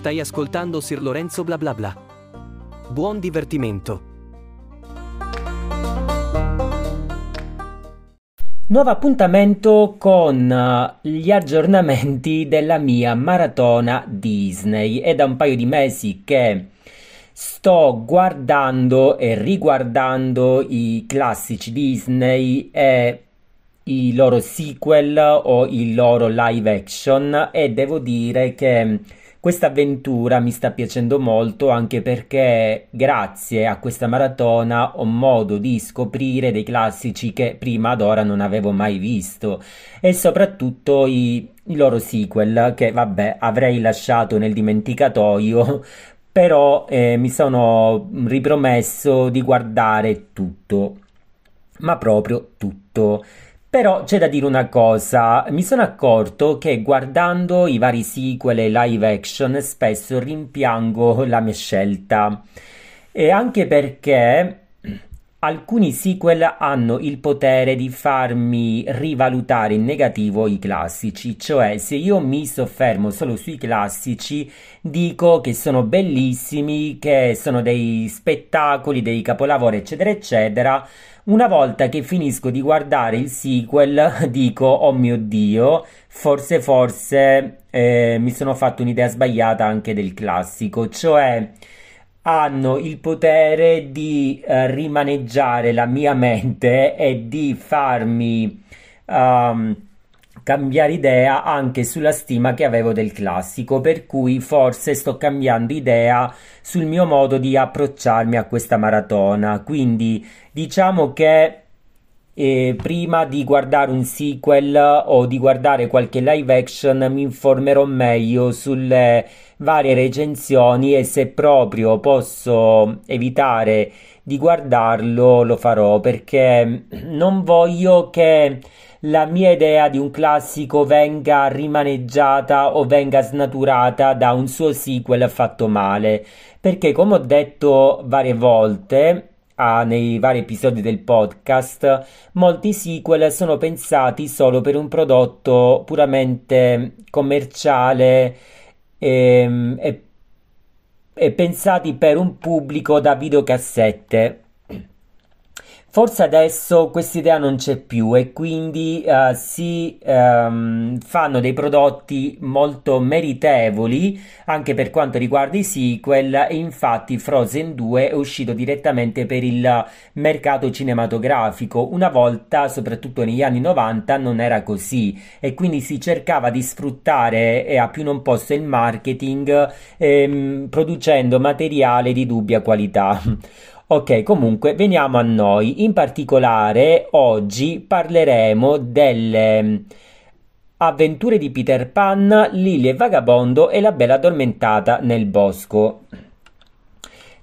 Stai ascoltando Sir Lorenzo bla bla bla. Buon divertimento. Nuovo appuntamento con uh, gli aggiornamenti della mia maratona Disney. È da un paio di mesi che sto guardando e riguardando i classici Disney e i loro sequel o i loro live action e devo dire che questa avventura mi sta piacendo molto anche perché grazie a questa maratona ho modo di scoprire dei classici che prima ad ora non avevo mai visto e soprattutto i, i loro sequel che vabbè avrei lasciato nel dimenticatoio però eh, mi sono ripromesso di guardare tutto ma proprio tutto però c'è da dire una cosa, mi sono accorto che guardando i vari sequel e live action spesso rimpiango la mia scelta. E anche perché alcuni sequel hanno il potere di farmi rivalutare in negativo i classici, cioè se io mi soffermo solo sui classici dico che sono bellissimi, che sono dei spettacoli, dei capolavori, eccetera, eccetera. Una volta che finisco di guardare il sequel, dico: Oh mio dio, forse, forse eh, mi sono fatto un'idea sbagliata anche del classico, cioè hanno il potere di eh, rimaneggiare la mia mente e di farmi. Um, cambiare idea anche sulla stima che avevo del classico, per cui forse sto cambiando idea sul mio modo di approcciarmi a questa maratona. Quindi diciamo che eh, prima di guardare un sequel o di guardare qualche live action mi informerò meglio sulle varie recensioni e se proprio posso evitare di guardarlo lo farò perché non voglio che la mia idea di un classico venga rimaneggiata o venga snaturata da un suo sequel fatto male. Perché, come ho detto varie volte, Ah, nei vari episodi del podcast, molti sequel sono pensati solo per un prodotto puramente commerciale e, ehm, e, e pensati per un pubblico da videocassette. Forse adesso questa idea non c'è più e quindi uh, si um, fanno dei prodotti molto meritevoli anche per quanto riguarda i sequel e infatti Frozen 2 è uscito direttamente per il mercato cinematografico. Una volta, soprattutto negli anni 90, non era così e quindi si cercava di sfruttare e a più non posso il marketing ehm, producendo materiale di dubbia qualità. Ok, comunque veniamo a noi. In particolare oggi parleremo delle mm, avventure di Peter Pan, Lily e Vagabondo e la bella addormentata nel bosco.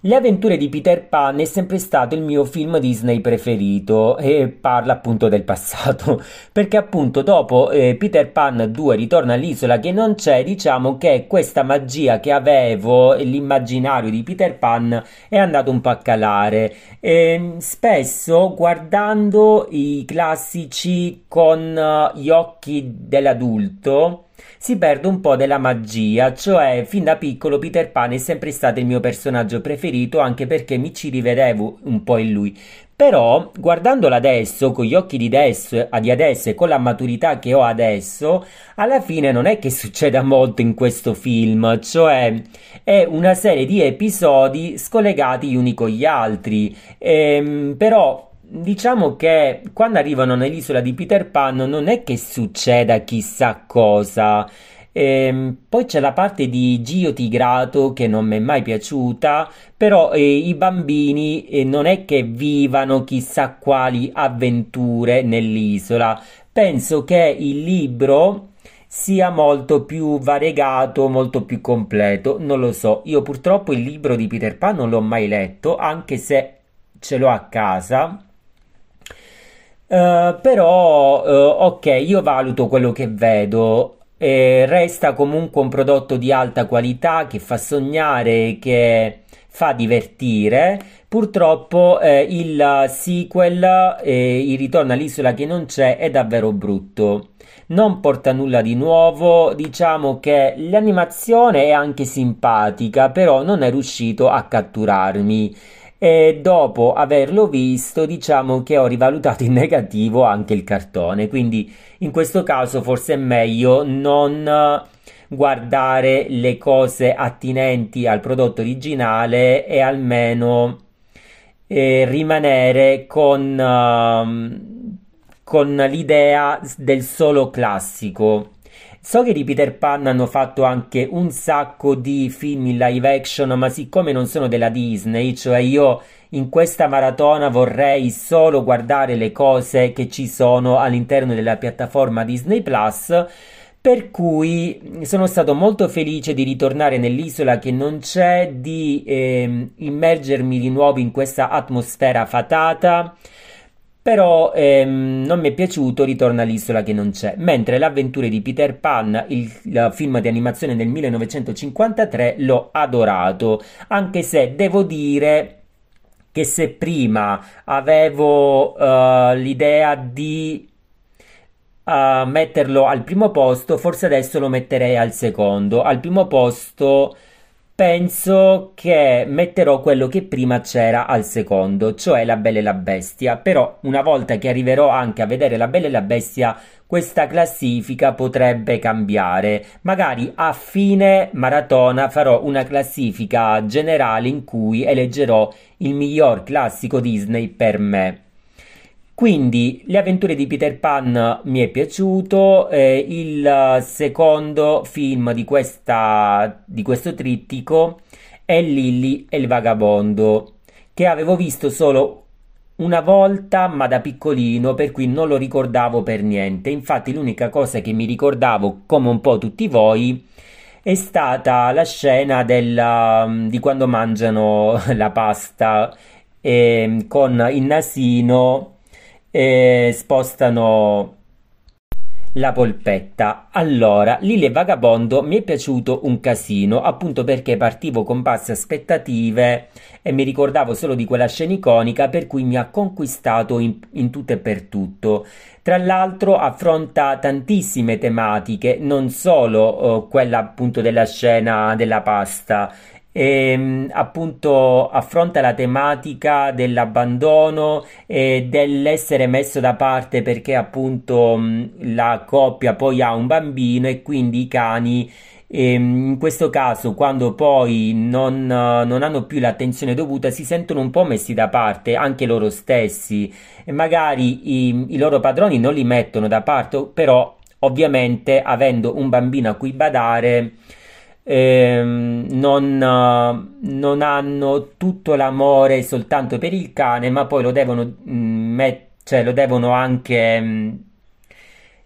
Le avventure di Peter Pan è sempre stato il mio film Disney preferito e parla appunto del passato, perché appunto dopo eh, Peter Pan 2 ritorna all'isola che non c'è, diciamo che questa magia che avevo, l'immaginario di Peter Pan è andato un po' a calare. E, spesso guardando i classici con gli occhi dell'adulto, si perde un po' della magia, cioè fin da piccolo Peter Pan è sempre stato il mio personaggio preferito anche perché mi ci rivedevo un po' in lui. Però, guardandolo adesso, con gli occhi di adesso, di adesso e con la maturità che ho adesso, alla fine non è che succeda molto in questo film, cioè è una serie di episodi scollegati gli uni con gli altri. Ehm, però diciamo che quando arrivano nell'isola di Peter Pan non è che succeda chissà cosa. E poi c'è la parte di Gio Tigrato che non mi è mai piaciuta, però eh, i bambini eh, non è che vivano chissà quali avventure nell'isola. Penso che il libro sia molto più variegato, molto più completo. Non lo so, io purtroppo il libro di Peter Pan non l'ho mai letto, anche se ce l'ho a casa Uh, però, uh, ok, io valuto quello che vedo. E resta comunque un prodotto di alta qualità che fa sognare, che fa divertire. Purtroppo eh, il sequel, eh, il ritorno all'isola che non c'è, è davvero brutto. non porta nulla di nuovo, diciamo che l'animazione è anche simpatica, però non è riuscito a catturarmi e dopo averlo visto diciamo che ho rivalutato in negativo anche il cartone. Quindi in questo caso forse è meglio non guardare le cose attinenti al prodotto originale e almeno eh, rimanere con, uh, con l'idea del solo classico So che di Peter Pan hanno fatto anche un sacco di film in live action, ma siccome non sono della Disney, cioè io in questa maratona vorrei solo guardare le cose che ci sono all'interno della piattaforma Disney Plus. Per cui sono stato molto felice di ritornare nell'isola che non c'è, di eh, immergermi di nuovo in questa atmosfera fatata però ehm, non mi è piaciuto Ritorna all'isola che non c'è, mentre Le avventure di Peter Pan, il, il, film di animazione del 1953, l'ho adorato, anche se devo dire che se prima avevo uh, l'idea di uh, metterlo al primo posto, forse adesso lo metterei al secondo. Al primo posto Penso che metterò quello che prima c'era al secondo, cioè La Bella e la Bestia, però una volta che arriverò anche a vedere La Bella e la Bestia, questa classifica potrebbe cambiare. Magari a fine maratona farò una classifica generale in cui eleggerò il miglior classico Disney per me. Quindi Le avventure di Peter Pan mi è piaciuto, eh, il secondo film di, questa, di questo trittico è Lilly e il vagabondo, che avevo visto solo una volta ma da piccolino per cui non lo ricordavo per niente. Infatti l'unica cosa che mi ricordavo come un po' tutti voi è stata la scena del, di quando mangiano la pasta eh, con il nasino e spostano la polpetta. Allora, Lille Vagabondo mi è piaciuto un casino, appunto perché partivo con basse aspettative e mi ricordavo solo di quella scena iconica per cui mi ha conquistato in, in tutto e per tutto. Tra l'altro affronta tantissime tematiche, non solo uh, quella appunto della scena della pasta, ehm, appunto affronta la tematica dell'abbandono e dell'essere messo da parte perché appunto la coppia poi ha un bambino e quindi i cani ehm, in questo caso quando poi non, non, hanno più l'attenzione dovuta si sentono un po' messi da parte anche loro stessi. E magari i, i loro padroni non li mettono da parte però ovviamente avendo un bambino a cui badare ehm, non, non, hanno tutto l'amore soltanto per il cane, ma poi lo devono, mh, mm, met- cioè, lo devono anche mh, mm,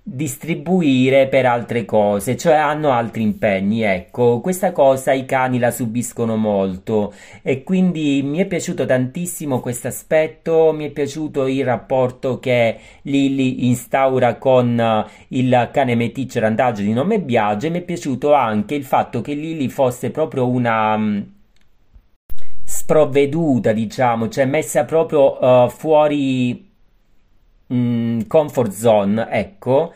distribuire per altre cose, cioè hanno altri impegni. Ecco, questa cosa i cani la subiscono molto e quindi mi è piaciuto tantissimo questo aspetto, mi è piaciuto il rapporto che Lily instaura con uh, il cane meticcio randaggio di nome Biagio e mi è piaciuto anche il fatto che Lily fosse proprio una um, sprovveduta, diciamo, cioè messa proprio uh, fuori mm, comfort zone, ecco.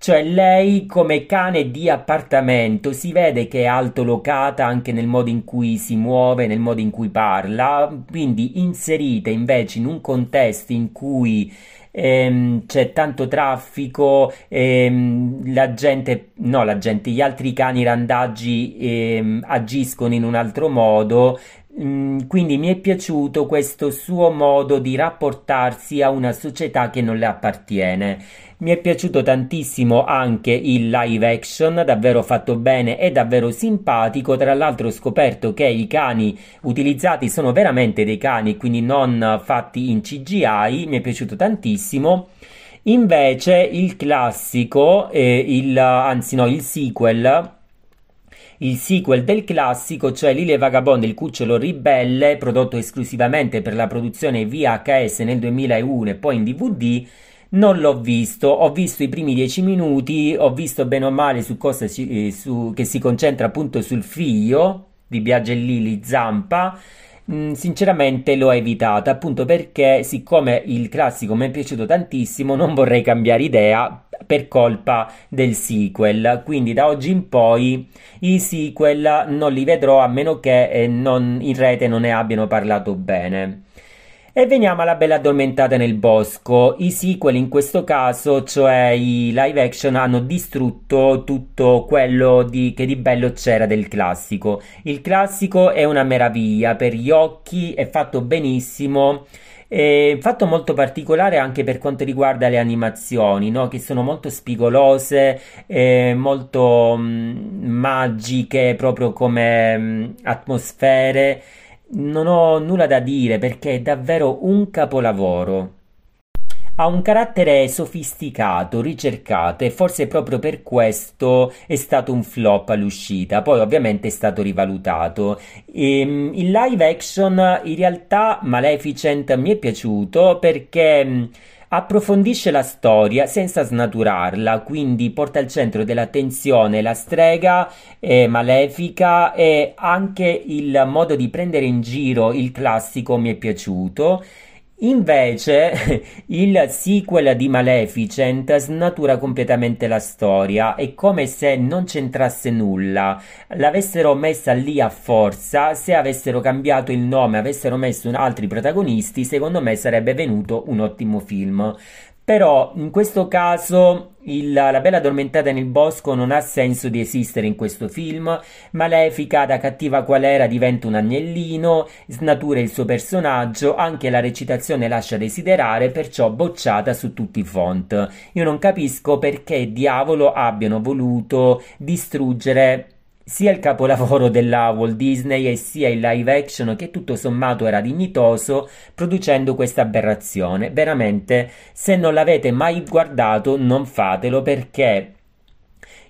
Cioè lei come cane di appartamento si vede che è altolocata anche nel modo in cui si muove, nel modo in cui parla, quindi inserita invece in un contesto in cui ehm, c'è tanto traffico, ehm, la gente, no la gente, gli altri cani randaggi ehm, agiscono in un altro modo, Mm, quindi mi è piaciuto questo suo modo di rapportarsi a una società che non le appartiene. Mi è piaciuto tantissimo anche il live action, davvero fatto bene e davvero simpatico. Tra l'altro ho scoperto che i cani utilizzati sono veramente dei cani, quindi non fatti in CGI, mi è piaciuto tantissimo. Invece il classico, eh, il, anzi no, il sequel il sequel del classico, cioè Lille Vagabond il cucciolo ribelle, prodotto esclusivamente per la produzione VHS nel 2001 e poi in DVD, non l'ho visto, ho visto i primi dieci minuti, ho visto bene o male su cosa ci, eh, su, che si concentra appunto sul figlio di Biagellili Zampa Mm, sinceramente l'ho evitata appunto perché siccome il classico mi è piaciuto tantissimo non vorrei cambiare idea per colpa del sequel. Quindi da oggi in poi i sequel non li vedrò a meno che eh, non, in rete non ne abbiano parlato bene e veniamo alla bella addormentata nel bosco. I sequel in questo caso, cioè i live action, hanno distrutto tutto quello di, che di bello c'era del classico. Il classico è una meraviglia per gli occhi, è fatto benissimo. È fatto molto particolare anche per quanto riguarda le animazioni, no? che sono molto spigolose, eh, molto mh, mm, magiche, proprio come mh, mm, atmosfere non ho nulla da dire perché è davvero un capolavoro. Ha un carattere sofisticato, ricercato e forse proprio per questo è stato un flop all'uscita, poi ovviamente è stato rivalutato. Ehm, il live action in realtà Maleficent mi è piaciuto perché approfondisce la storia senza snaturarla, quindi porta al centro dell'attenzione la strega eh, malefica e anche il modo di prendere in giro il classico mi è piaciuto. Invece il sequel di Maleficent snatura completamente la storia, è come se non c'entrasse nulla, l'avessero messa lì a forza, se avessero cambiato il nome, avessero messo altri protagonisti, secondo me sarebbe venuto un ottimo film. Però in questo caso il, la bella addormentata nel bosco non ha senso di esistere in questo film. Malefica, da cattiva qual era, diventa un agnellino, snatura il suo personaggio, anche la recitazione lascia desiderare, perciò bocciata su tutti i font. Io non capisco perché diavolo abbiano voluto distruggere sia il capolavoro della Walt Disney e sia il live action che tutto sommato era dignitoso producendo questa aberrazione. Veramente, se non l'avete mai guardato, non fatelo perché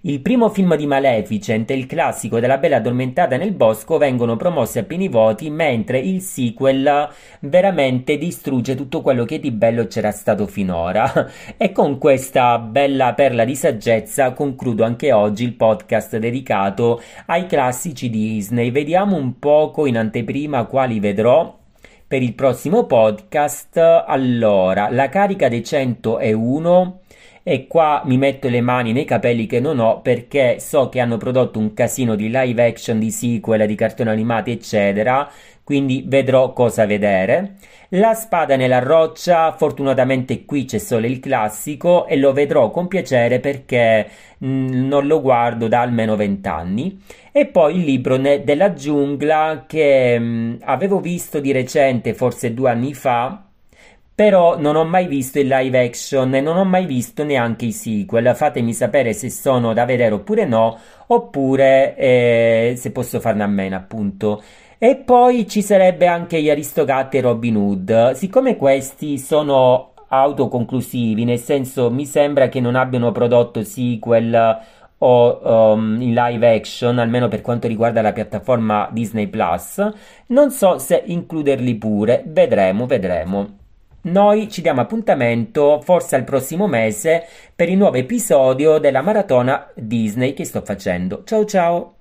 il primo film di Maleficent e il classico della Bella Addormentata nel Bosco vengono promossi a pieni voti, mentre il sequel veramente distrugge tutto quello che di bello c'era stato finora. e con questa bella perla di saggezza concludo anche oggi il podcast dedicato ai classici Disney. Vediamo un poco in anteprima quali vedrò per il prossimo podcast. Allora, la carica dei 101 e qua mi metto le mani nei capelli che non ho perché so che hanno prodotto un casino di live action, di sequel, di cartoni animati, eccetera, quindi vedrò cosa vedere. La spada nella roccia, fortunatamente qui c'è solo il classico e lo vedrò con piacere perché mh, mm, non lo guardo da almeno vent'anni. E poi il libro della giungla che mh, mm, avevo visto di recente, forse due anni fa, però non ho mai visto il live action e non ho mai visto neanche i sequel. Fatemi sapere se sono da vedere oppure no, oppure eh, se posso farne a meno, appunto. E poi ci sarebbe anche gli Aristogatti e Robin Hood. Siccome questi sono autoconclusivi, nel senso mi sembra che non abbiano prodotto sequel o um, in live action, almeno per quanto riguarda la piattaforma Disney Plus, non so se includerli pure, vedremo, vedremo. Noi ci diamo appuntamento forse al prossimo mese per il nuovo episodio della maratona Disney che sto facendo. Ciao ciao!